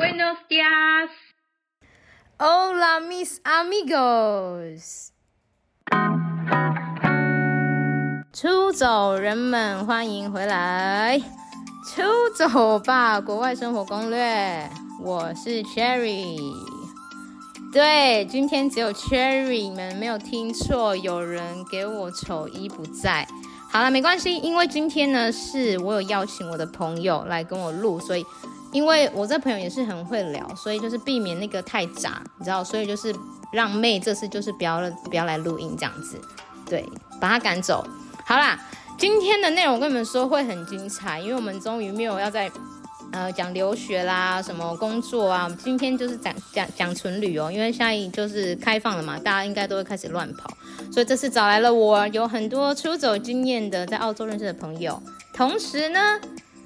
Buenos días. Hola, mis amigos. 出走人们，欢迎回来！出走吧，国外生活攻略。我是 Cherry。对，今天只有 Cherry 们没有听错，有人给我丑一不在。好了，没关系，因为今天呢，是我有邀请我的朋友来跟我录，所以。因为我这朋友也是很会聊，所以就是避免那个太杂，你知道，所以就是让妹这次就是不要不要来录音这样子，对，把他赶走。好啦，今天的内容跟你们说会很精彩，因为我们终于没有要在呃讲留学啦，什么工作啊，今天就是讲讲讲纯旅游，因为现在就是开放了嘛，大家应该都会开始乱跑，所以这次找来了我有很多出走经验的在澳洲认识的朋友，同时呢。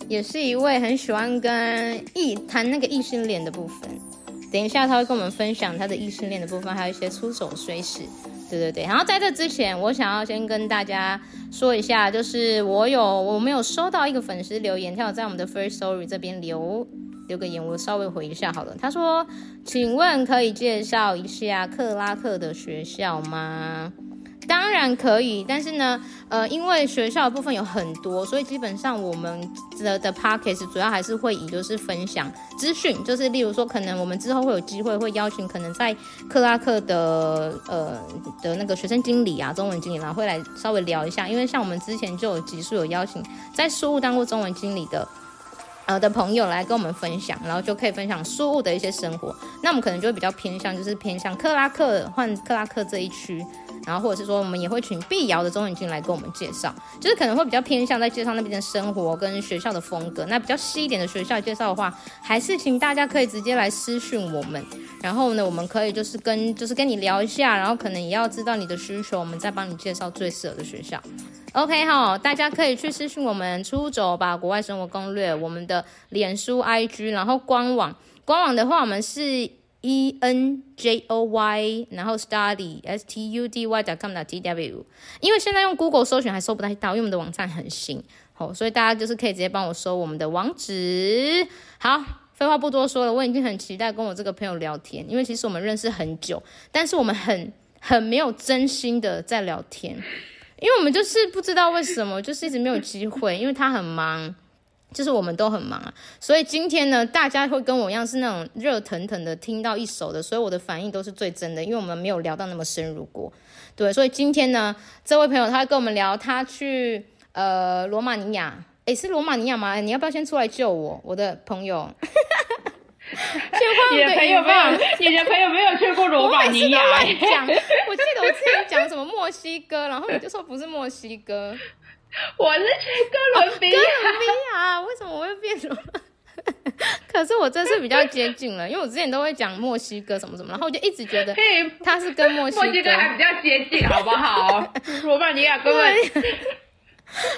也是一位很喜欢跟异谈那个异性恋的部分，等一下他会跟我们分享他的异性恋的部分，还有一些出走碎事，对对对。然后在这之前，我想要先跟大家说一下，就是我有我没有收到一个粉丝留言，他有在我们的 first story 这边留留个言，我稍微回一下好了。他说：“请问可以介绍一下克拉克的学校吗？”当然可以，但是呢，呃，因为学校的部分有很多，所以基本上我们的的 podcast 主要还是会以就是分享资讯，就是例如说，可能我们之后会有机会会邀请可能在克拉克的呃的那个学生经理啊，中文经理，然后会来稍微聊一下，因为像我们之前就有集数有邀请在书务当过中文经理的呃的朋友来跟我们分享，然后就可以分享书屋的一些生活，那我们可能就会比较偏向就是偏向克拉克换克拉克这一区。然后或者是说，我们也会请碧瑶的中文经理来跟我们介绍，就是可能会比较偏向在介绍那边的生活跟学校的风格。那比较细一点的学校介绍的话，还是请大家可以直接来私讯我们。然后呢，我们可以就是跟就是跟你聊一下，然后可能也要知道你的需求，我们再帮你介绍最适合的学校。OK 哈，大家可以去私讯我们出走吧国外生活攻略，我们的脸书 IG，然后官网官网的话，我们是。E N J O Y，然后 study S T U D Y dot com dot T W，因为现在用 Google 搜寻还搜不太到，因为我们的网站很新，好，所以大家就是可以直接帮我搜我们的网址。好，废话不多说了，我已经很期待跟我这个朋友聊天，因为其实我们认识很久，但是我们很很没有真心的在聊天，因为我们就是不知道为什么，就是一直没有机会，因为他很忙。就是我们都很忙啊，所以今天呢，大家会跟我一样是那种热腾腾的听到一首的，所以我的反应都是最真的，因为我们没有聊到那么深入过。对，所以今天呢，这位朋友他会跟我们聊他去呃罗马尼亚，诶，是罗马尼亚吗？你要不要先出来救我，我的朋友？你的朋友没有，你的朋友没有去过罗马尼亚。讲，我记得我之前讲什么墨西哥，然后你就说不是墨西哥。我是去哥伦比亚，哥伦比亚，为什么我会变什么？可是我这次比较接近了，因为我之前都会讲墨西哥什么什么，然后我就一直觉得 他是跟墨西哥，墨西哥还比较接近，好不好？罗马尼亚根本。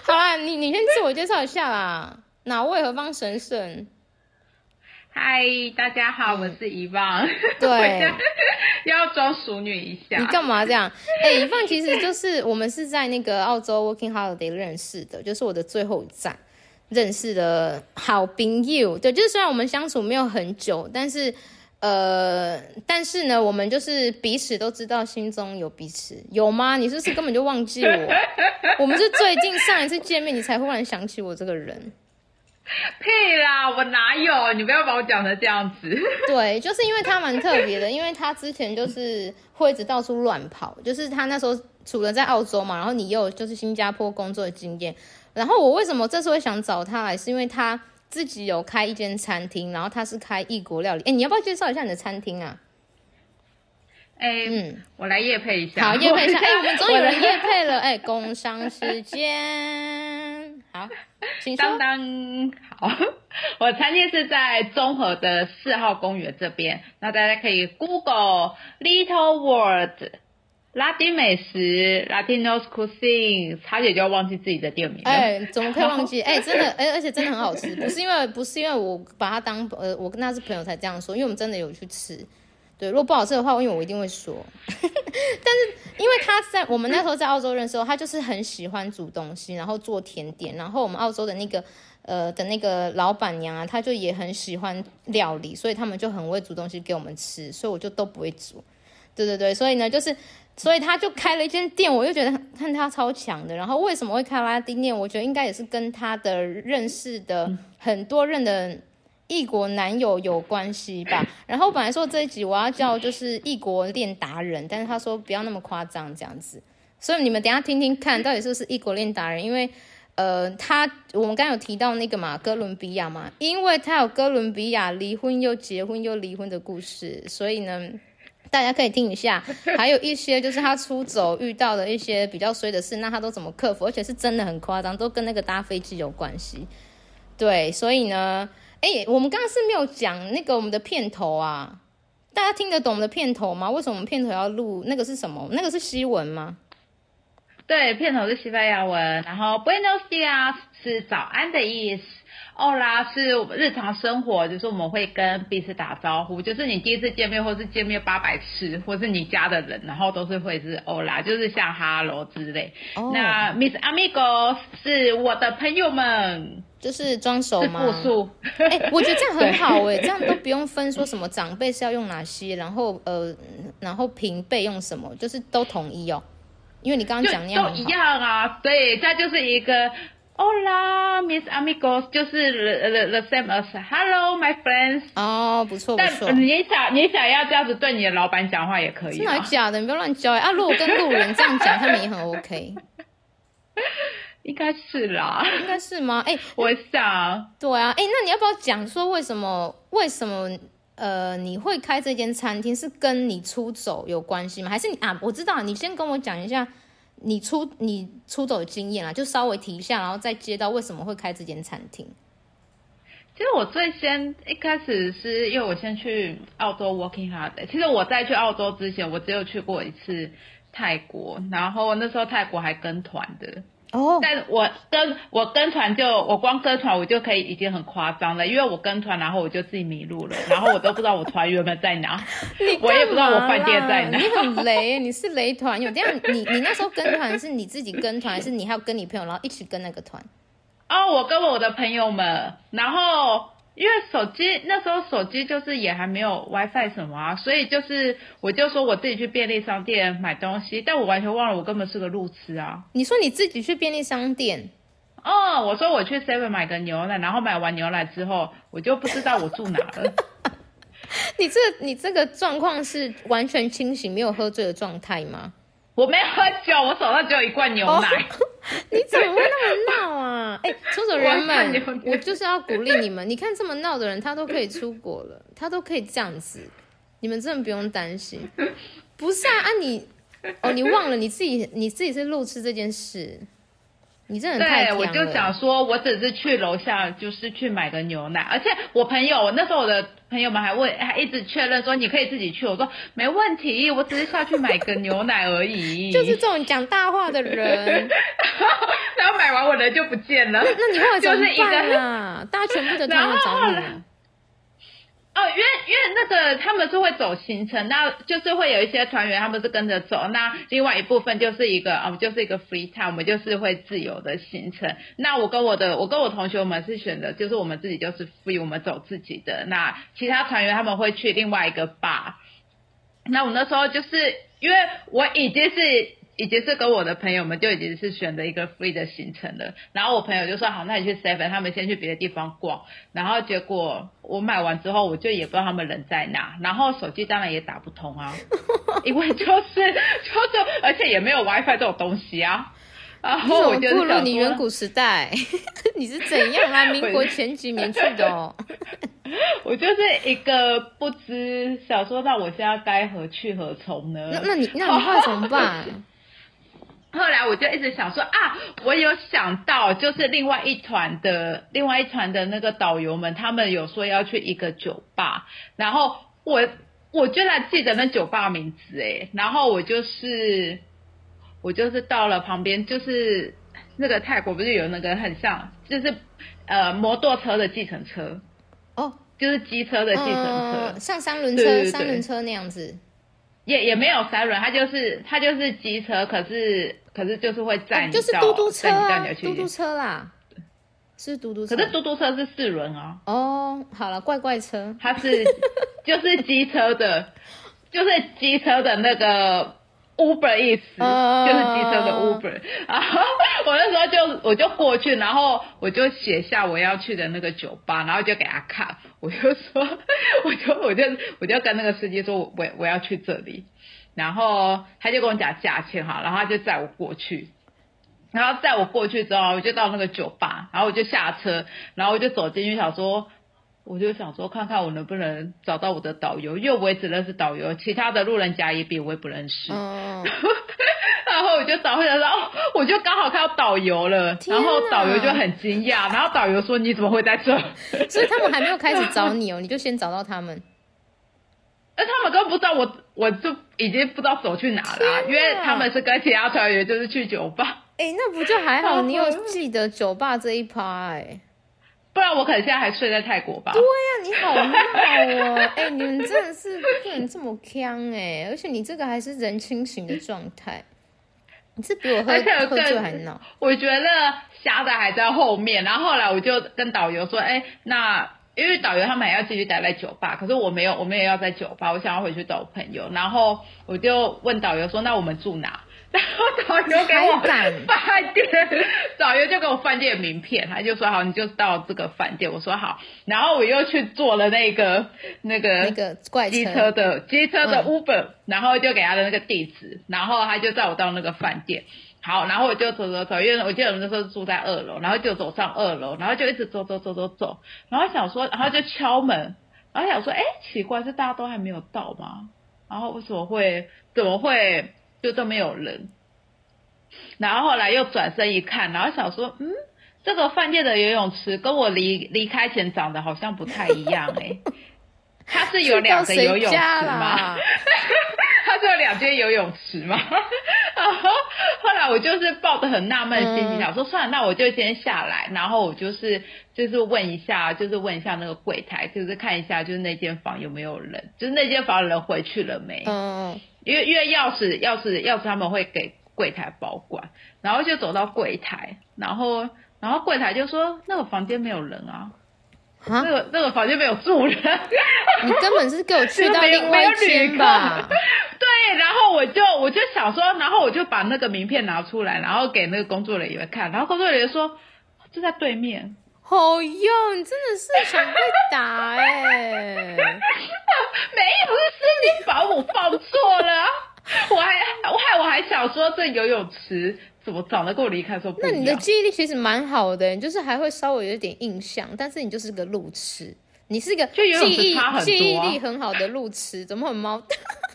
好啦，你你先自我介绍一下啦，哪位何方神圣？嗨，大家好，我是伊芳。对。要装淑女一下，你干嘛这样？哎、欸，一放其实就是我们是在那个澳洲 Working Holiday 认识的，就是我的最后一站认识的好朋友。对，就是虽然我们相处没有很久，但是呃，但是呢，我们就是彼此都知道心中有彼此，有吗？你是不是根本就忘记我？我们是最近上一次见面，你才忽然想起我这个人。屁啦，我哪有？你不要把我讲成这样子。对，就是因为他蛮特别的，因为他之前就是会一直到处乱跑，就是他那时候除了在澳洲嘛，然后你又有就是新加坡工作的经验。然后我为什么这次会想找他来，是因为他自己有开一间餐厅，然后他是开异国料理。哎，你要不要介绍一下你的餐厅啊？哎，嗯，我来夜配一下。好，夜配一下。哎，我们终于有人夜配了。哎，工商时间，好。当当好，我餐厅是在中和的四号公园这边，那大家可以 Google Little World 拉丁美食 Latinos Cuisine，差点就要忘记自己的店名。哎，怎么可以忘 记？哎，真的，哎，而且真的很好吃，不是因为不是因为我把它当呃，我跟他是朋友才这样说，因为我们真的有去吃。对，如果不好吃的话，因为我一定会说。但是因为他在我们那时候在澳洲认识，他就是很喜欢煮东西，然后做甜点。然后我们澳洲的那个呃的那个老板娘啊，她就也很喜欢料理，所以他们就很会煮东西给我们吃，所以我就都不会煮。对对对，所以呢，就是所以他就开了一间店，我就觉得看他超强的。然后为什么会开拉丁店？我觉得应该也是跟他的认识的很多认的异国男友有关系吧。然后本来说这一集我要叫就是异国恋达人，但是他说不要那么夸张这样子。所以你们等一下听听看到底是不是异国恋达人，因为。呃，他我们刚刚有提到那个嘛，哥伦比亚嘛，因为他有哥伦比亚离婚又结婚又离婚的故事，所以呢，大家可以听一下。还有一些就是他出走遇到的一些比较衰的事，那他都怎么克服？而且是真的很夸张，都跟那个搭飞机有关系。对，所以呢，哎，我们刚刚是没有讲那个我们的片头啊，大家听得懂我们的片头吗？为什么我们片头要录那个是什么？那个是西文吗？对，片头是西班牙文，然后 Buenos dias 是早安的意思，Hola 是日常生活，就是我们会跟彼此打招呼，就是你第一次见面，或是见面八百次，或是你家的人，然后都是会是 Hola，就是像 Hello 之类。Oh. 那 Mis amigos 是我的朋友们，就是装熟吗？哎，我觉得这样很好哎，这样都不用分说什么长辈是要用哪些，然后呃，然后平辈用什么，就是都统一哦。因为你刚刚讲那样都一样啊，对，这就是一个 Hola, mis amigos，就是 the the same as Hello, my friends。哦，不错不错。但你想你想要这样子对你的老板讲话也可以。真的假的？你不要乱教啊！如果跟路人这样讲，他们也很 OK。应该是啦。应该是吗？哎，我想。对啊，哎，那你要不要讲说为什么？为什么？呃，你会开这间餐厅是跟你出走有关系吗？还是你啊？我知道，你先跟我讲一下你出你出走的经验啊，就稍微提一下，然后再接到为什么会开这间餐厅。其实我最先一开始是因为我先去澳洲 working holiday。其实我在去澳洲之前，我只有去过一次泰国，然后那时候泰国还跟团的。哦，但我跟我跟团就我光跟团我就可以已经很夸张了，因为我跟团，然后我就自己迷路了，然后我都不知道我团员们在哪，我也不知道我饭店在哪。你很雷，你是雷团有。这样，你你那时候跟团是你自己跟团，还是你还要跟你朋友，然后一起跟那个团？哦，我跟我的朋友们，然后。因为手机那时候手机就是也还没有 WiFi 什么啊，所以就是我就说我自己去便利商店买东西，但我完全忘了我根本是个路痴啊。你说你自己去便利商店？哦，我说我去 Seven 买个牛奶，然后买完牛奶之后，我就不知道我住哪了。你这你这个状况是完全清醒没有喝醉的状态吗？我没喝酒，我手上只有一罐牛奶。哦、你怎么会那么闹啊？哎，出走人们，我就是要鼓励你们。你看这么闹的人，他都可以出国了，他都可以这样子，你们真的不用担心。不是啊，啊你哦，你忘了你自己，你自己是路痴这件事。你真的太对，我就想说，我只是去楼下，就是去买个牛奶。而且我朋友，那时候我的朋友们还问，还一直确认说你可以自己去。我说没问题，我只是下去买个牛奶而已。就是这种讲大话的人，然后买完我人就不见了。那那你后来怎么办啊？大家全部的都来找你了。哦，因为因为那个他们是会走行程，那就是会有一些团员他们是跟着走，那另外一部分就是一个啊，就是一个 free time，我们就是会自由的行程。那我跟我的我跟我同学我们是选择，就是我们自己就是 free，我们走自己的。那其他团员他们会去另外一个 bar。那我那时候就是因为我已经是。已经是跟我的朋友们就已经是选择一个 free 的行程了，然后我朋友就说好，那你去 seven，他们先去别的地方逛，然后结果我买完之后，我就也不知道他们人在哪，然后手机当然也打不通啊，因为就是就是，而且也没有 WiFi 这种东西啊，然后我就步入你远古时代，你是怎样啊？民国前几年去的哦。我就是一个不知想说，那我现在该何去何从呢？那那你那你会怎么办？后来我就一直想说啊，我有想到，就是另外一团的另外一团的那个导游们，他们有说要去一个酒吧，然后我我居然记得那酒吧名字诶，然后我就是我就是到了旁边，就是那个泰国不是有那个很像，就是呃摩托车的计程车？哦，就是机车的计程车，呃、像三轮车三轮车那样子。也也没有三轮，它就是它就是机车，可是可是就是会载你到，就是嘟嘟车啊，你嘟嘟车啦。是嘟嘟车，可是嘟嘟车是四轮哦。哦，好了，怪怪车，它是 就是机车的，就是机车的那个 Uber 意思，uh, 就是机车的 Uber。然后我那时候就我就过去，然后我就写下我要去的那个酒吧，然后就给他看，我就说，我就我就我就跟那个司机说，我我要去这里，然后他就跟我讲价钱哈，然后他就载我过去。然后载我过去之后，我就到那个酒吧，然后我就下车，然后我就走进去，想说，我就想说，看看我能不能找到我的导游，因为我也只认识导游，其他的路人甲乙丙我也不认识。嗯。然后我就找回来，然后我就刚好看到导游了，然后导游就很惊讶，然后导游说：“你怎么会在这？” 所以他们还没有开始找你哦，你就先找到他们。而他们根本不知道我，我就已经不知道走去哪了，因为他们是跟其他团员就是去酒吧。哎、欸，那不就还好？你有记得酒吧这一趴哎，不然我可能现在还睡在泰国吧。对呀、啊，你好闹哦！哎、欸，你们真的是不能这么锵哎！而且你这个还是人清醒的状态，你是比我喝喝酒还闹。我觉得瞎的还在后面，然后后来我就跟导游说：“哎、欸，那因为导游他们还要继续待在酒吧，可是我没有，我们也要在酒吧，我想要回去找朋友。然后我就问导游说：那我们住哪？”然后导游给我饭店，导游就给我饭店名片，他就说好，你就到这个饭店。我说好，然后我又去坐了那个那个那个怪机车的机车的 Uber，、嗯、然后就给他的那个地址，然后他就载我到那个饭店。好，然后我就走走走，因为我记得我那时候住在二楼，然后就走上二楼，然后就一直走走走走走，然后想说，然后就敲门，然后想说，哎，奇怪，是大家都还没有到吗？然后为什么会怎么会？就都没有人，然后后来又转身一看，然后想说，嗯，这个饭店的游泳池跟我离离开前长得好像不太一样哎、它是有两个游泳池吗？它是有两间游泳池吗？然后后来我就是抱着很纳闷的心情，想说算了，那我就先下来，然后我就是就是问一下，就是问一下那个柜台，就是看一下就是那间房有没有人，就是那间房的人回去了没？嗯。因为因为钥匙钥匙钥匙他们会给柜台保管，然后就走到柜台，然后然后柜台就说那个房间没有人啊，那个那个房间没有住人，你根本是给我去到 另外一间吧？对，然后我就我就想说，然后我就把那个名片拿出来，然后给那个工作人员看，然后工作人员说就在对面。好哟，你真的是想被打哎、欸！没有，是你把我放错了。我还我还我还想说，这游泳池怎么长得跟我离开的时候不一样？那你的记忆力其实蛮好的，你就是还会稍微有点印象，但是你就是个路痴，你是一个记忆、啊、记忆力很好的路痴，怎么很猫？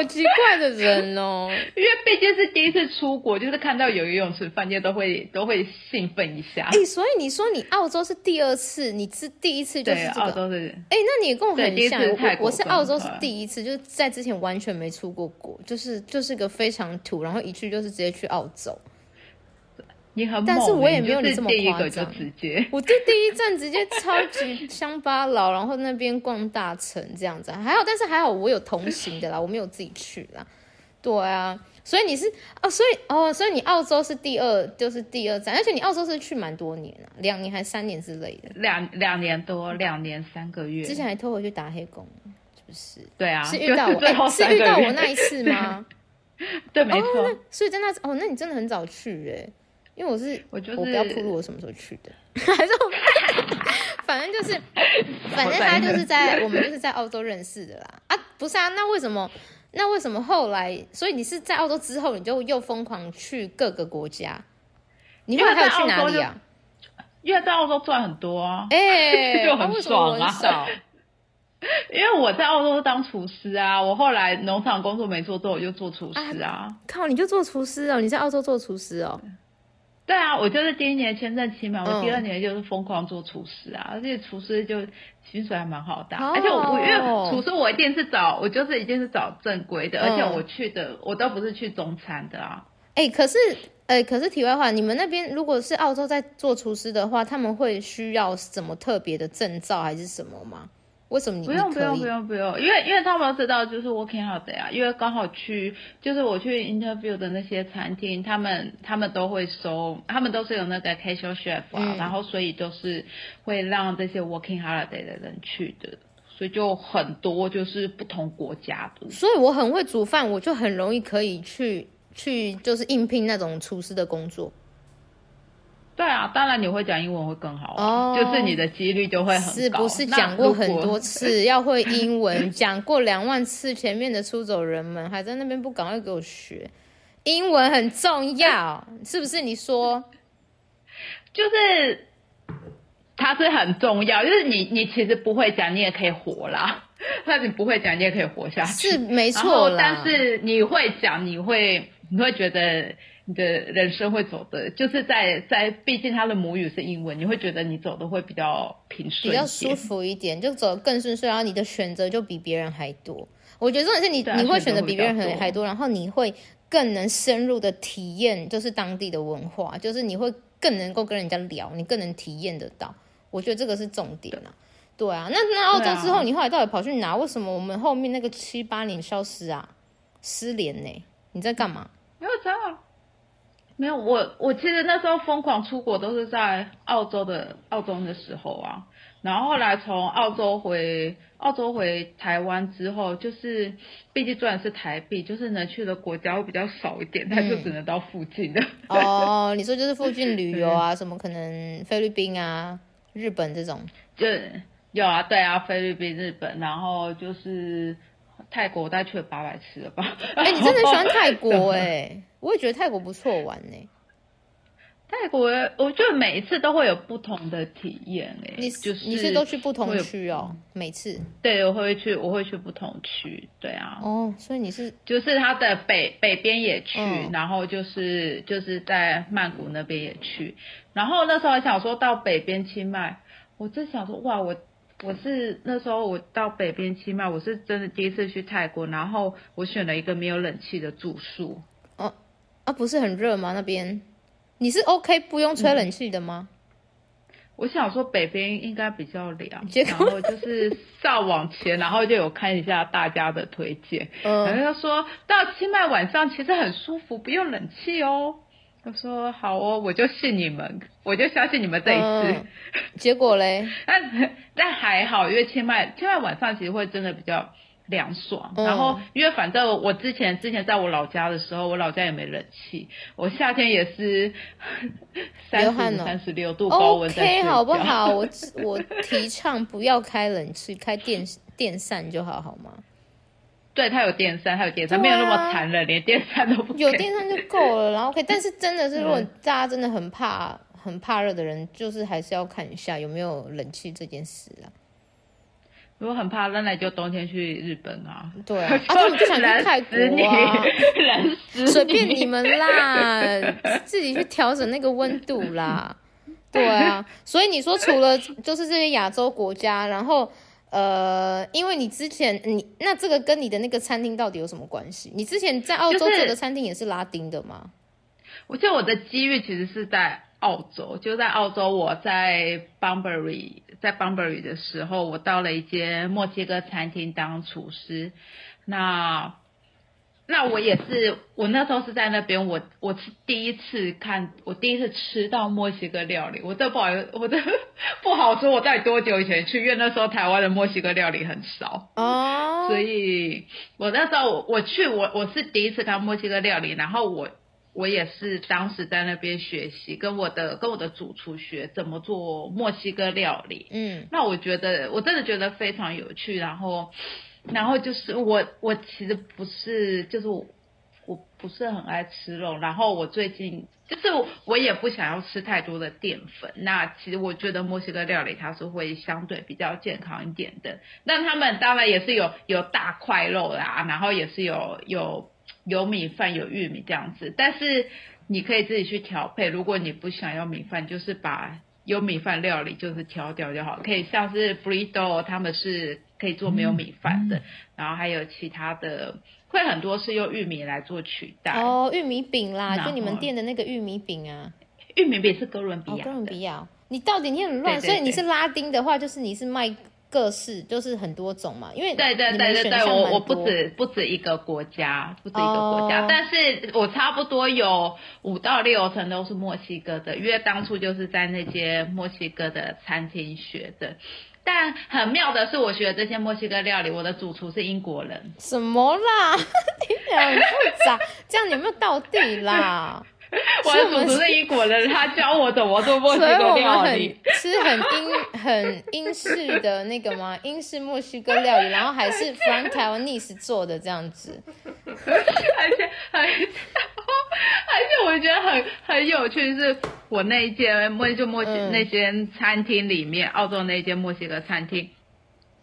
好奇怪的人哦，因为毕竟是第一次出国，就是看到有游泳池饭店都会都会兴奋一下。哎、欸，所以你说你澳洲是第二次，你是第一次就是这个？澳洲是。哎、欸，那你跟我很像，我我是澳洲是第一次，就是在之前完全没出过国，就是就是个非常土，然后一去就是直接去澳洲。你很，但是我也没有你这么夸张。直我就第一站直接超级乡巴佬，然后那边逛大城这样子，还好，但是还好我有同行的啦，我没有自己去啦。对啊，所以你是哦，所以哦，所以你澳洲是第二，就是第二站，而且你澳洲是去蛮多年啊，两年还三年之类的，两两年多，两年三个月。之前还偷回去打黑工，是不是？对啊，是遇到我，欸、是遇到我那一次吗？对，没错、哦。所以在那哦，那你真的很早去哎。因为我是，我就是我不要透露我什么时候去的，还 是我反正就是，反正他就是在我们就是在澳洲认识的啦。啊，不是啊，那为什么？那为什么后来？所以你是在澳洲之后，你就又疯狂去各个国家？你后来还有去哪里啊？因为在澳洲赚很多啊，哎、欸，就很爽啊。因为我在澳洲当厨师啊，我后来农场工作没做之后，我就做厨师啊，啊。靠，你就做厨师哦？你在澳洲做厨师哦？对啊，我就是第一年签证期嘛，我第二年就是疯狂做厨师啊，嗯、而且厨师就薪水还蛮好的，而且我我因为厨师我一定是找我就是一定是找正规的，而且我去的我都不是去中餐的啊。哎、欸，可是哎、欸，可是题外话，你们那边如果是澳洲在做厨师的话，他们会需要什么特别的证照还是什么吗？为什么你不用不用不用不用？因为因为他们知道就是 working holiday 啊，因为刚好去就是我去 interview 的那些餐厅，他们他们都会收，他们都是有那个 casual chef 啊，嗯、然后所以都是会让这些 working holiday 的人去的，所以就很多就是不同国家的。所以我很会煮饭，我就很容易可以去去就是应聘那种厨师的工作。对啊，当然你会讲英文会更好，哦，就是你的几率就会很高。是不是讲过很多次要会英文，讲过两万次，前面的出走人们还在那边不赶快给我学，英文很重要，是不是？你说，就是它是很重要，就是你你其实不会讲，你也可以活啦。那你不会讲，你也可以活下去，是没错啦。但是你会讲，你会你会觉得。你的人生会走的，就是在在，毕竟他的母语是英文，你会觉得你走的会比较平顺，比较舒服一点，就走得更顺遂，然后你的选择就比别人还多。我觉得重点是你、啊、你会选择比别人还还多，然后你会更能深入的体验，就是当地的文化，就是你会更能够跟人家聊，你更能体验得到。我觉得这个是重点啊。对啊，那那澳洲之后，啊、你后来到底跑去哪？为什么我们后面那个七八年消失啊？失联呢？你在干嘛？没有找。没有我，我其实那时候疯狂出国都是在澳洲的澳洲的时候啊，然后后来从澳洲回澳洲回台湾之后，就是毕竟赚的是台币，就是能去的国家会比较少一点，那、嗯、就只能到附近的。哦，你说就是附近旅游啊，什么可能菲律宾啊、日本这种，就有啊，对啊，菲律宾、日本，然后就是。泰国我大概去了八百次了吧？哎、欸，你真的喜欢泰国 哎、欸？我也觉得泰国不错玩呢、欸。泰国我觉得每一次都会有不同的体验诶、欸。你就是你是都去不同区哦？每次？对，我会去，我会去不同区。对啊。哦，所以你是就是它的北北边也去，嗯、然后就是就是在曼谷那边也去，然后那时候还想说到北边清迈，我真想说哇我。我是那时候我到北边清迈，我是真的第一次去泰国，然后我选了一个没有冷气的住宿。不是很热吗？那边你是 OK 不用吹冷气的吗？嗯，我想说北边应该比较凉，然后就是上网前，然后就有看一下大家的推荐，嗯，然后就说到清迈晚上其实很舒服，不用冷气哦。他说好哦，我就信你们，我就相信你们这一次。嗯、结果嘞？但但还好，因为清迈清迈晚上其实会真的比较凉爽。嗯、然后因为反正我之前之前在我老家的时候，我老家也没冷气，我夏天也是 三十五三十六度高温在。OK 好不好？我 我提倡不要开冷气，开电电扇就好，好吗？对，它有电扇，它有电扇，啊、没有那么残忍，连电扇都不。有电扇就够了，然后可以。但是真的是，如果大家真的很怕、很怕热的人，就是还是要看一下有没有冷气这件事啊。如果很怕热，那就冬天去日本啊。对啊，啊，他们就想去泰国啊，随便你们啦，自己去调整那个温度啦。对啊，所以你说除了就是这些亚洲国家，然后。呃，因为你之前你那这个跟你的那个餐厅到底有什么关系？你之前在澳洲做的餐厅也是拉丁的吗？我觉得我的机遇其实是在澳洲，就在澳洲，我在 Bunbury，在 Bunbury 的时候，我到了一间墨西哥餐厅当厨师，那。那我也是，我那时候是在那边，我我是第一次看，我第一次吃到墨西哥料理，我这不好意思，我这 不好说，我在多久以前去，因为那时候台湾的墨西哥料理很少哦，所以我那时候我，我去，我我是第一次看墨西哥料理，然后我我也是当时在那边学习，跟我的跟我的主厨学怎么做墨西哥料理，嗯，那我觉得我真的觉得非常有趣，然后。然后就是我，我其实不是，就是我，我不是很爱吃肉。然后我最近就是我，我也不想要吃太多的淀粉。那其实我觉得墨西哥料理它是会相对比较健康一点的。那他们当然也是有有大块肉啦，然后也是有有有米饭、有玉米这样子。但是你可以自己去调配。如果你不想要米饭，就是把有米饭料理就是挑掉就好。可以像是 burrito 他们是。可以做没有米饭的，然后还有其他的，会很多是用玉米来做取代。哦，玉米饼啦，就你们店的那个玉米饼啊。玉米饼是哥伦比亚、哦。哥伦比亚，你到底你很乱，对对对，所以你是拉丁的话，就是你是卖各式，就是很多种嘛。因为对对对对对，我我不止不止一个国家，不止一个国家，哦、但是我差不多有五到六成都是墨西哥的，因为当初就是在那些墨西哥的餐厅学的。但很妙的是，我学的这些墨西哥料理，我的主厨是英国人。什么啦？听起来很复杂，这样有没有道地啦？我的主厨是英国人，他教我怎么做墨西哥料理，吃很英很英式的那个吗？英式墨西哥料理，然后还是 from Taiwanese 做的这样子，而且还。而且我觉得很很有趣，是我那一间墨就墨西那间餐厅里面，嗯、澳洲那间墨西哥餐厅，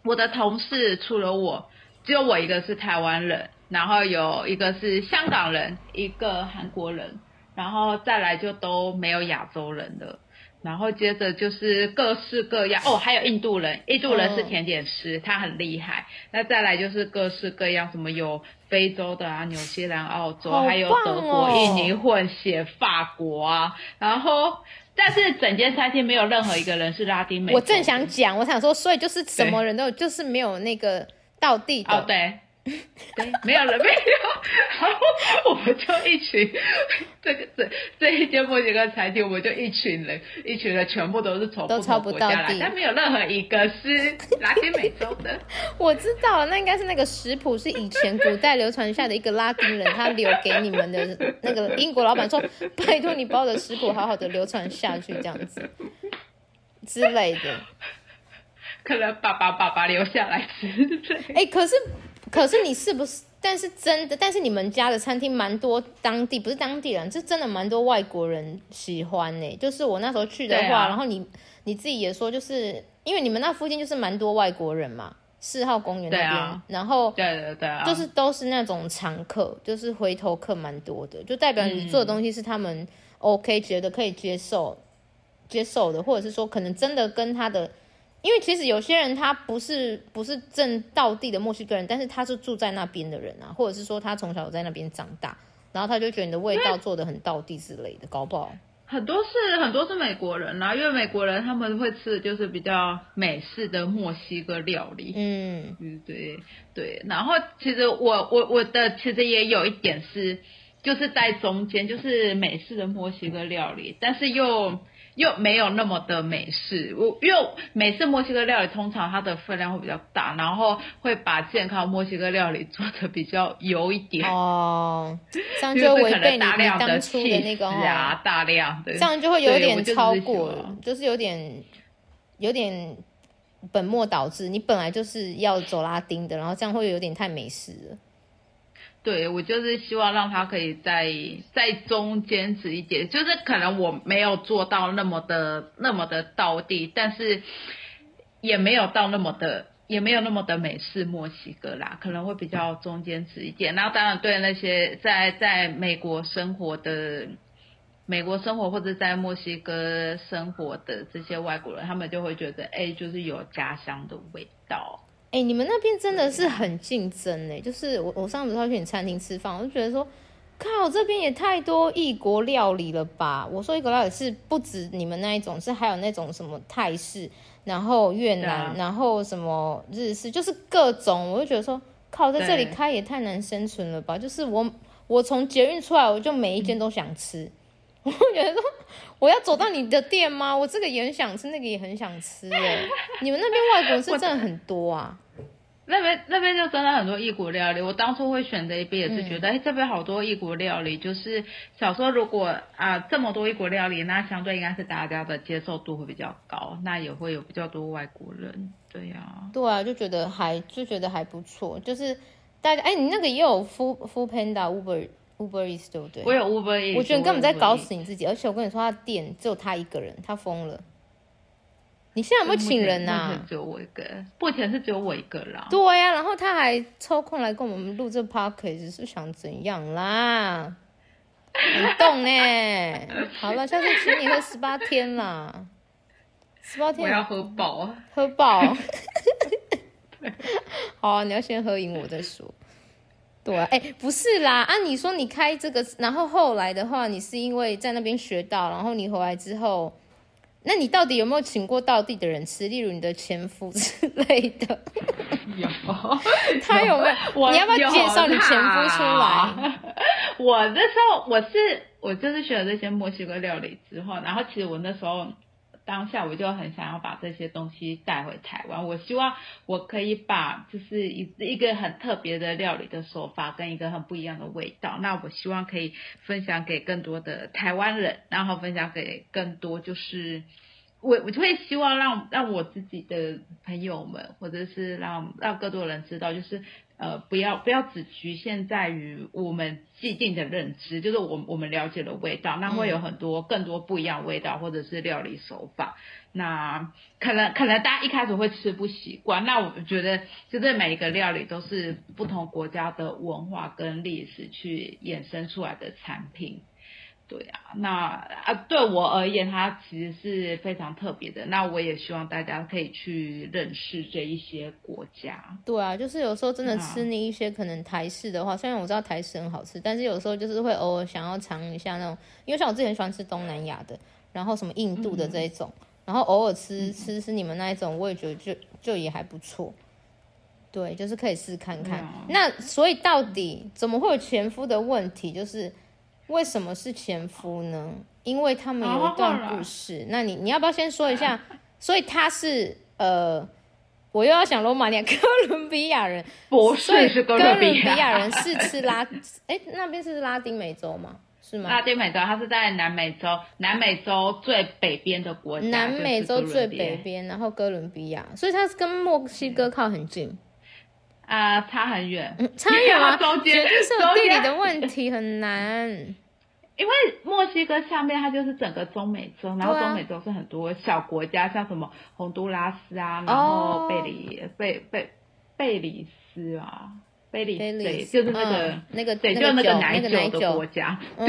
我的同事除了我，只有我一个是台湾人，然后有一个是香港人，一个韩国人，然后再来就都没有亚洲人了。然后接着就是各式各样哦，还有印度人，印度人是甜点师，嗯、他很厉害。那再来就是各式各样，什么有非洲的啊，纽西兰、澳洲，哦、还有德国、印尼混血、法国啊。然后，但是整间餐厅没有任何一个人是拉丁美。我正想讲，我想说，所以就是什么人都有，就是没有那个到地的。哦，对。对，没有了，没有。然后我们就一群，这个这这一间墨西哥餐厅，我们就一群人，一群人全部都是从不同国家来，但没有任何一个是拉丁美洲的。我知道，那应该是那个食谱是以前古代流传下的一个拉丁人，他留给你们的那个英国老板说：“拜托你把我的食谱好好的流传下去，这样子 之类的。”可能爸爸爸爸留下来之类。哎、欸，可是。可是你是不是？但是真的，但是你们家的餐厅蛮多当地，不是当地人，是真的蛮多外国人喜欢呢。就是我那时候去的话，啊、然后你你自己也说，就是因为你们那附近就是蛮多外国人嘛，四号公园那边，啊、然后对对对，就是都是那种常客，就是回头客蛮多的，就代表你做的东西是他们 OK 觉得可以接受接受的，或者是说可能真的跟他的。因为其实有些人他不是不是正道地的墨西哥人，但是他是住在那边的人啊，或者是说他从小在那边长大，然后他就觉得你的味道做的很道地之类的，搞不好很多是很多是美国人啊，因为美国人他们会吃的就是比较美式的墨西哥料理，嗯嗯对对，然后其实我我我的其实也有一点是就是在中间，就是美式的墨西哥料理，但是又。又没有那么的美式，我因为美式墨西哥料理通常它的分量会比较大，然后会把健康墨西哥料理做的比较油一点。哦，这样就违背你当初的那个啊，大量的，这样就会有点超过了，就，就是有点有点本末倒置，你本来就是要走拉丁的，然后这样会有点太美式了。对，我就是希望让他可以在在中间值一点，就是可能我没有做到那么的那么的道地，但是也没有到那么的也没有那么的美式墨西哥啦，可能会比较中间值一点。然后当然对那些在在美国生活的美国生活或者在墨西哥生活的这些外国人，他们就会觉得哎，就是有家乡的味道。哎、欸，你们那边真的是很竞争哎、欸！就是我，我上次要去你餐厅吃饭，我就觉得说，靠，这边也太多异国料理了吧？我说异国料理是不止你们那一种，是还有那种什么泰式，然后越南，啊、然后什么日式，就是各种。我就觉得说，靠，在这里开也太难生存了吧？就是我，我从捷运出来，我就每一间都想吃。嗯我觉得说，我要走到你的店吗？我这个也很想吃，那个也很想吃哎。你们那边外国人是真的很多啊？那边那边就真的很多异国料理。我当初会选择一边也是觉得，哎、嗯，这边好多异国料理。就是小时候如果啊、呃、这么多异国料理，那相对应该是大家的接受度会比较高，那也会有比较多外国人。对呀、啊，对啊，就觉得还就觉得还不错。就是大家哎，你那个也有 Food Food Panda Uber。Uber Eats 对不对？我有 Uber Eats，我觉得你根本在搞死你自己。而且我跟你说，他店只有他一个人，他疯了。你现在有没有请人呐、啊？只有我一个，目前是只有我一个啦。对呀、啊，然后他还抽空来跟我们录这 podcast，是想怎样啦？很动呢。好了，下次请你喝十八天啦。十八天我要喝饱，喝饱。好啊，你要先喝赢我再说。对，哎，不是啦，啊，你说你开这个，然后后来的话，你是因为在那边学到，然后你回来之后，那你到底有没有请过道地的人吃？例如你的前夫之类的？有，他有没有？我你要不要介绍你前夫出来？我那时候我是我就是学了这些墨西哥料理之后，然后其实我那时候。当下我就很想要把这些东西带回台湾，我希望我可以把就是一一个很特别的料理的手法跟一个很不一样的味道，那我希望可以分享给更多的台湾人，然后分享给更多就是我我就会希望让让我自己的朋友们，或者是让让更多人知道，就是。呃，不要不要只局限在于我们既定的认知，就是我我们了解的味道，那会有很多更多不一样味道，或者是料理手法。那可能可能大家一开始会吃不习惯，那我觉得就是每一个料理都是不同国家的文化跟历史去衍生出来的产品。对啊，那啊对我而言，它其实是非常特别的。那我也希望大家可以去认识这一些国家。对啊，就是有时候真的吃你一些可能台式的话，虽然我知道台式很好吃，但是有时候就是会偶尔想要尝一下那种，因为像我之前喜欢吃东南亚的，然后什么印度的这一种，嗯、然后偶尔吃吃吃你们那一种，我也觉得就就也还不错。对，就是可以试看看。嗯、那所以到底怎么会有前夫的问题？就是。为什么是前夫呢？因为他们有一段故事。那你你要不要先说一下？所以他是呃，我又要想罗马尼亚哥伦比亚人，不是是哥伦比亚人是吃拉，哎，那边是拉丁美洲吗？是吗？拉丁美洲，它是在南美洲，南美洲最北边的国家。南美洲最北边，然后哥伦比亚，所以它是跟墨西哥靠很近。啊、呃，差很远，嗯、差远啊！中间就是有地理的问题，很难。因为墨西哥下面它就是整个中美洲，然后中美洲是很多小国家，啊、像什么洪都拉斯啊，然后贝里贝贝贝里斯啊，贝里对，就是那个、嗯、那个对，就那个奶酒的国家，对，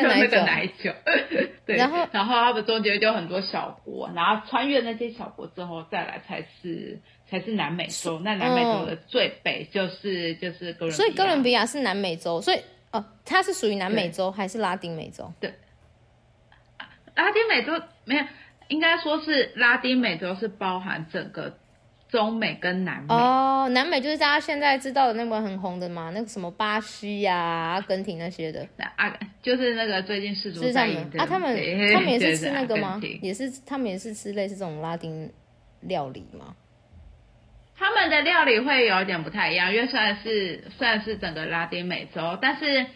就那个奶酒。对，然后然后他们中间就很多小国，然后穿越那些小国之后再来才是。才是南美洲，那南美洲的最北就是、嗯、就是哥伦比亚，所以哥伦比亚是南美洲，所以哦，它是属于南美洲还是拉丁美洲？对，拉丁美洲没有，应该说是拉丁美洲是包含整个中美跟南美。哦，南美就是大家现在知道的那个很红的嘛，那个什么巴西呀、啊、阿根廷那些的。啊，就是那个最近世足赛的啊，他们他们也是吃那个吗？也是他们也是吃类似这种拉丁料理吗？他们的料理会有点不太一样，因为算是算是整个拉丁美洲，但是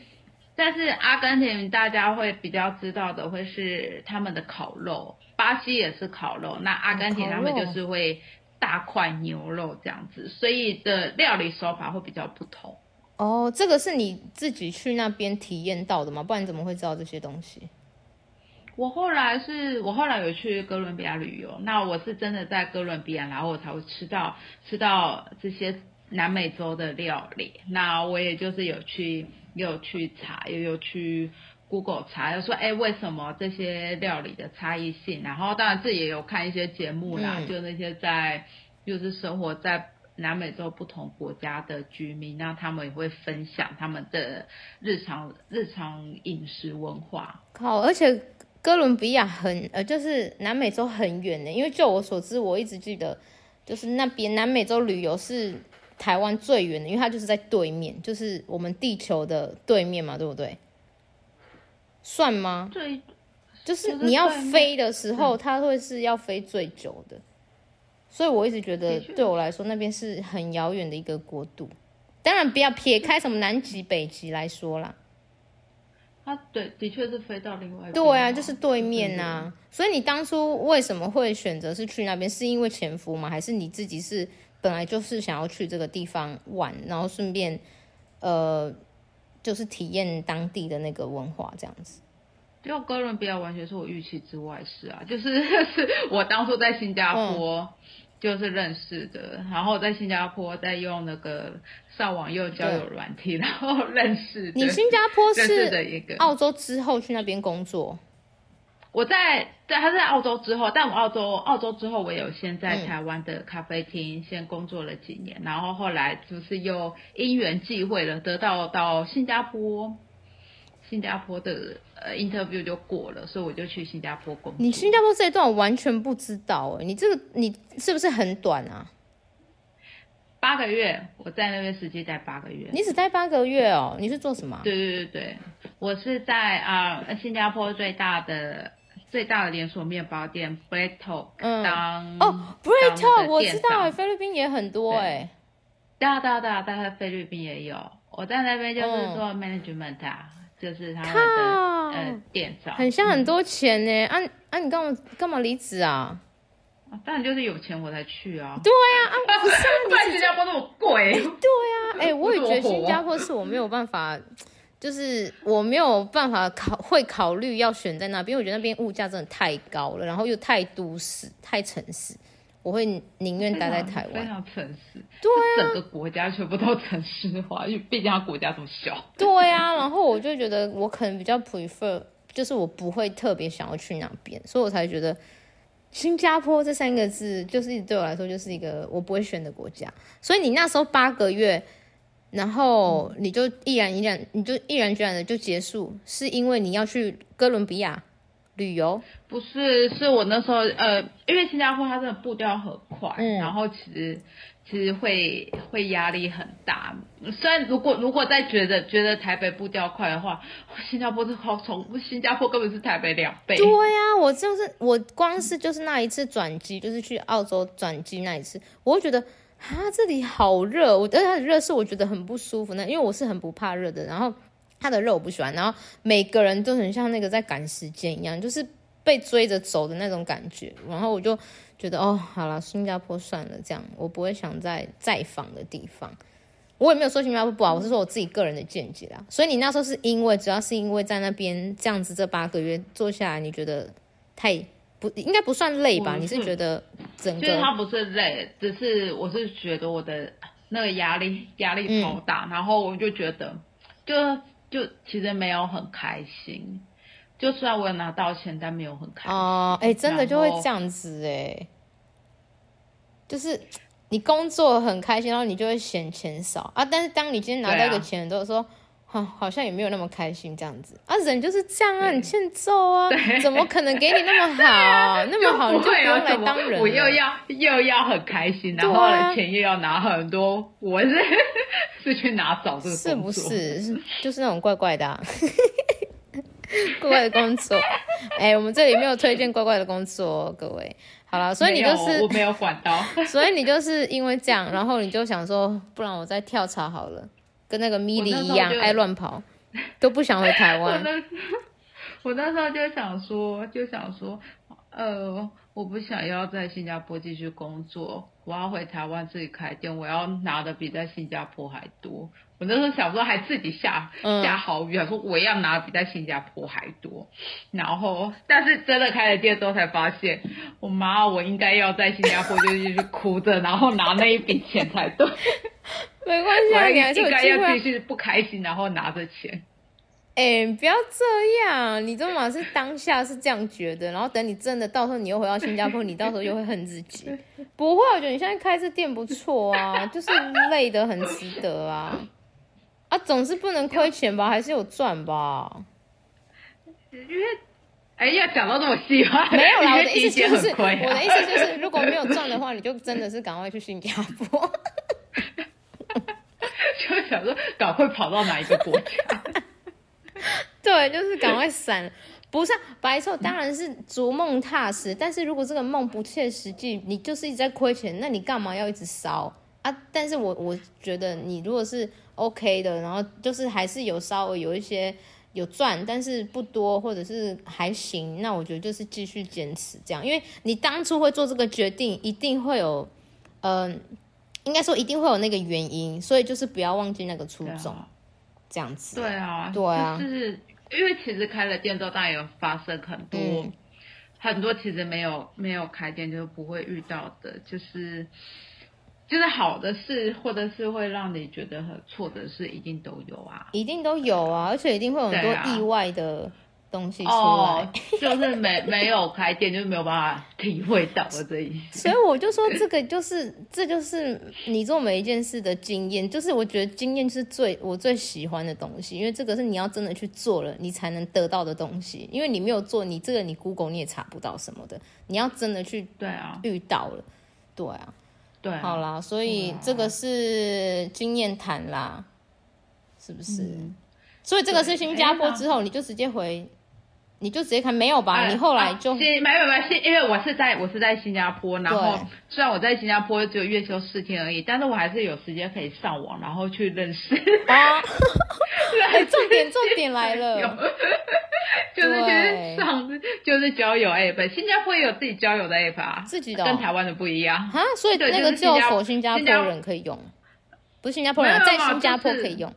但是阿根廷大家会比较知道的会是他们的烤肉，巴西也是烤肉，那阿根廷他们就是会大块牛肉这样子，所以的料理手法会比较不同。哦，这个是你自己去那边体验到的吗？不然怎么会知道这些东西？我后来是我后来有去哥伦比亚旅游，那我是真的在哥伦比亚，然后我才会吃到吃到这些南美洲的料理。那我也就是有去有去查，也有去 Google 查，就说哎，为什么这些料理的差异性？然后当然自己也有看一些节目啦，嗯、就那些在就是生活在南美洲不同国家的居民，那他们也会分享他们的日常日常饮食文化。好，而且。哥伦比亚很呃，就是南美洲很远的，因为就我所知，我一直记得，就是那边南美洲旅游是台湾最远的，因为它就是在对面，就是我们地球的对面嘛，对不对？算吗？对，就是你要飞的时候，它会是要飞最久的，所以我一直觉得对我来说，那边是很遥远的一个国度。当然，不要撇开什么南极、北极来说啦。他对，的确是飞到另外一边。对啊，就是对面呐、啊。所以你当初为什么会选择是去那边？是因为前夫吗？还是你自己是本来就是想要去这个地方玩，然后顺便呃，就是体验当地的那个文化这样子？就哥伦比亚完全是我预期之外事啊！就是 是我当初在新加坡。嗯 就是认识的，然后在新加坡再用那个上网又交友软体，然后认识。你新加坡是的一个澳洲之后去那边工作？我在在他在澳洲之后，但我澳洲澳洲之后，我有先在台湾的咖啡厅先工作了几年，嗯、然后后来就是又因缘际会了，得到到新加坡。新加坡的呃 interview 就过了，所以我就去新加坡工作。你新加坡这一段我完全不知道哎，你这个你是不是很短啊？八个月，我在那边实际待八个月。你只待八个月哦？你是做什么？对对对对，我是在啊、呃、新加坡最大的最大的连锁面包店 Bread Talk 当哦 Bread Talk 我知道，菲律宾也很多哎。对啊对啊对啊，在菲律宾也有。我在那边就是做 management 啊，嗯、就是他们的呃店长，很像很多钱呢。啊啊，你干嘛干嘛离职啊？当然就是有钱我才去啊！对啊，啊 不是啊，你新加坡那么贵？对啊，哎、欸，我也觉得新加坡是我没有办法，就是我没有办法考会考虑要选在那边，因为我觉得那边物价真的太高了，然后又太都市、太城市，我会宁愿待在台湾。非常城市，对啊，整个国家全部都城市化，因为毕竟它国家这么小。对啊，然后我就觉得我可能比较 prefer，就是我不会特别想要去哪边，所以我才觉得。新加坡这三个字，就是对我来说就是一个我不会选的国家。所以你那时候八个月，然后你就毅然一然，你就毅然决然的就结束，是因为你要去哥伦比亚旅游？不是，是我那时候呃，因为新加坡它真的步调很快，嗯，然后其实。其实会会压力很大，虽然如果如果再觉得觉得台北步调快的话，新加坡是好从新加坡根本是台北两倍。对呀、啊，我就是我光是就是那一次转机，就是去澳洲转机那一次，我会觉得啊这里好热，我而且它热是我觉得很不舒服呢，因为我是很不怕热的，然后它的肉我不喜欢，然后每个人都很像那个在赶时间一样，就是被追着走的那种感觉，然后我就。觉得哦，好了，新加坡算了，这样我不会想再再访的地方。我也没有说新加坡不好，我是说我自己个人的见解啦。所以你那时候是因为，主要是因为在那边这样子这八个月做下来，你觉得太不应该不算累吧？是你是觉得整个？其实它不是累，只是我是觉得我的那个压力压力超大，嗯、然后我就觉得就就其实没有很开心。就算我有拿到钱，但没有很开心哦。哎、真的就会这样子哎，后就是你工作很开心，然后你就会嫌钱少啊。但是当你今天拿到一个钱，都说，哈、啊，好像也没有那么开心这样子啊。人就是这样啊，对你欠揍啊，对怎么可能给你那么好，那么好你就不用来当人？我又要又要很开心，然后钱又要拿很多，我是 是去拿找这个是不是？是就是那种怪怪的、啊。怪怪的工作，哎、欸，我们这里没有推荐怪怪的工作、哦，各位。好了，所以你就是我没有管到，所以你就是因为这样，然后你就想说，不然我再跳槽好了，跟那个米莉一样爱乱跑，都不想回台湾。我那时候就想说，就想说，呃，我不想要在新加坡继续工作，我要回台湾自己开店，我要拿的比在新加坡还多。我那时候小时候还自己下下豪语，还说我要拿的比在新加坡还多。然后，但是真的开了店之后才发现，我妈，我应该要在新加坡就继续哭着，然后拿那一笔钱才对。没关系啊，你还是有机会。应该要继续不开心，然后拿着钱。哎、欸，不要这样，你这嘛是当下是这样觉得，然后等你真的到时候你又回到新加坡，你到时候又会恨自己。不会，我觉得你现在开这店不错啊，就是累得很值得啊。啊，总是不能亏钱吧？还是有赚吧？因为，哎呀，讲到这么细吗？没有啦，我的意思就是，我的意思就是，如果没有赚的话，你就真的是赶快去新加坡。就想说，赶快跑到哪一个国家？对，就是赶快闪。不是、白臭，当然是逐梦踏实。但是如果这个梦不切实际，你就是一直在亏钱，那你干嘛要一直烧啊？但是我我觉得，你如果是。OK 的，然后就是还是有稍微有一些有赚，但是不多，或者是还行。那我觉得就是继续坚持这样，因为你当初会做这个决定，一定会有，嗯、应该说一定会有那个原因，所以就是不要忘记那个初衷，啊、这样子。对啊，对啊，就是因为其实开了店之后，当然有发生很多、嗯、很多其实没有没有开店就不会遇到的，就是。就是好的事，或者是会让你觉得很错的事，一定都有啊，一定都有啊，而且一定会有很多意外的东西出来，哦、就是没 没有开店，就是没有办法体会到的这一所以我就说，这个就是这就是你做每一件事的经验，就是我觉得经验是最我最喜欢的东西，因为这个是你要真的去做了，你才能得到的东西。因为你没有做，你这个你 Google 你也查不到什么的，你要真的去对啊遇到了，对啊，对啊，好啦，所以这个是经验谈啦，是不是？嗯、所以这个是新加坡之后，你就直接回。你就直接看没有吧？啊、你后来就没有没有，因为我是在我是在新加坡，然后虽然我在新加坡只有月休四天而已，但是我还是有时间可以上网，然后去认识。啊，对，重点重点来了，就是就是上就是交友 app，新加坡也有自己交友的 app 啊，自己的、哦、跟台湾的不一样啊，所以那个只有否新加坡人可以用，不是新加坡人在新加坡可以用，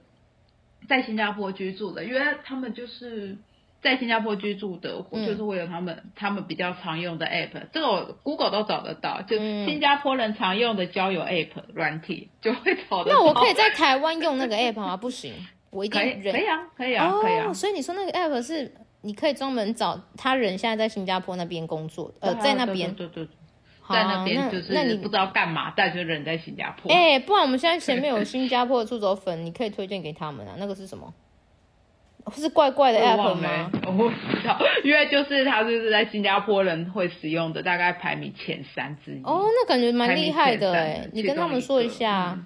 在新加坡居住的，因为他们就是。在新加坡居住的，就是会有他们、嗯、他们比较常用的 app，这个我 Google 都找得到，就新加坡人常用的交友 app 软体就会找得到。那我可以在台湾用那个 app 吗？不行，我一定可以啊，可以啊，可以啊。所以你说那个 app 是你可以专门找他人现在在新加坡那边工作，呃，在那边，对对对，在那边就是那你不知道干嘛，但就人在新加坡。哎，不然我们现在前面有新加坡的出走粉，你可以推荐给他们啊，那个是什么？是怪怪的 app 吗？我不知道，因为就是它就是在新加坡人会使用的，大概排名前三之一。哦，那感觉蛮厉害的哎！你跟他们说一下，嗯、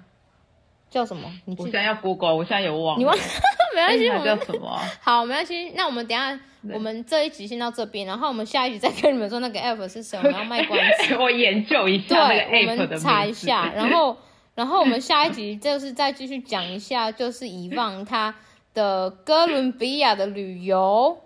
叫什么？你我现在要 Google，我现在有忘了。你忘？没关系，我叫什么？好，没关系。那我们等一下，我们这一集先到这边，然后我们下一集再跟你们说那个 app 是什么，要卖关子。我研究一下对，那个 app，我们查一下，然后，然后我们下一集就是再继续讲一下，就是以往他。的哥伦比亚的旅游，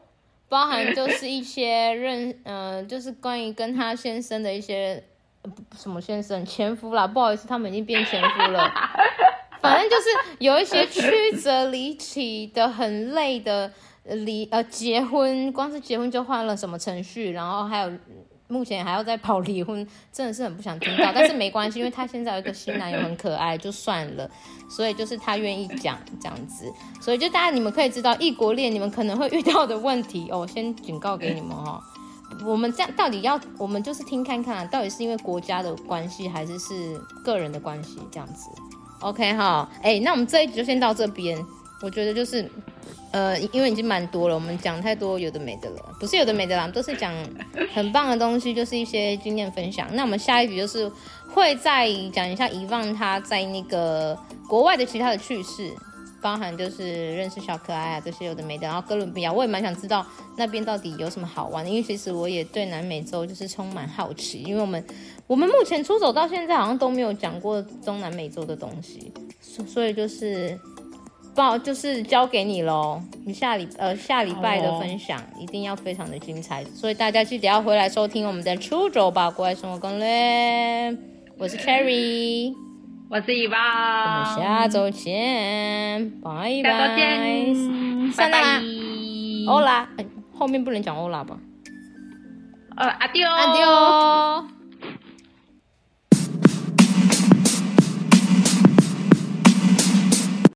包含就是一些认，嗯、呃，就是关于跟他先生的一些，呃、什么先生前夫啦，不好意思，他们已经变前夫了，反正就是有一些曲折离奇的、很累的离呃结婚，光是结婚就换了什么程序，然后还有。目前还要再跑离婚，真的是很不想听到，但是没关系，因为他现在有一个新男友很可爱，就算了。所以就是他愿意讲这样子，所以就大家你们可以知道异国恋你们可能会遇到的问题哦。先警告给你们、哦，我们这样到底要我们就是听看看，到底是因为国家的关系还是是个人的关系这样子。OK 哈，哎，那我们这一集就先到这边，我觉得就是。呃，因为已经蛮多了，我们讲太多有的没的了，不是有的没的啦，都是讲很棒的东西，就是一些经验分享。那我们下一集就是会再讲一下遗忘他在那个国外的其他的趣事，包含就是认识小可爱啊这些有的没的。然后哥伦比亚，我也蛮想知道那边到底有什么好玩的，因为其实我也对南美洲就是充满好奇，因为我们我们目前出走到现在好像都没有讲过中南美洲的东西，所以就是。报就是交给你喽，你下礼呃下礼拜的分享一定要非常的精彩，所以大家记得要回来收听我们的出走吧国外生活攻略。我是 Cherry，我是伊巴，我们下周见，拜拜。下周见，拜拜。欧拉，后面不能讲欧拉吧？呃，阿丢，阿迪欧。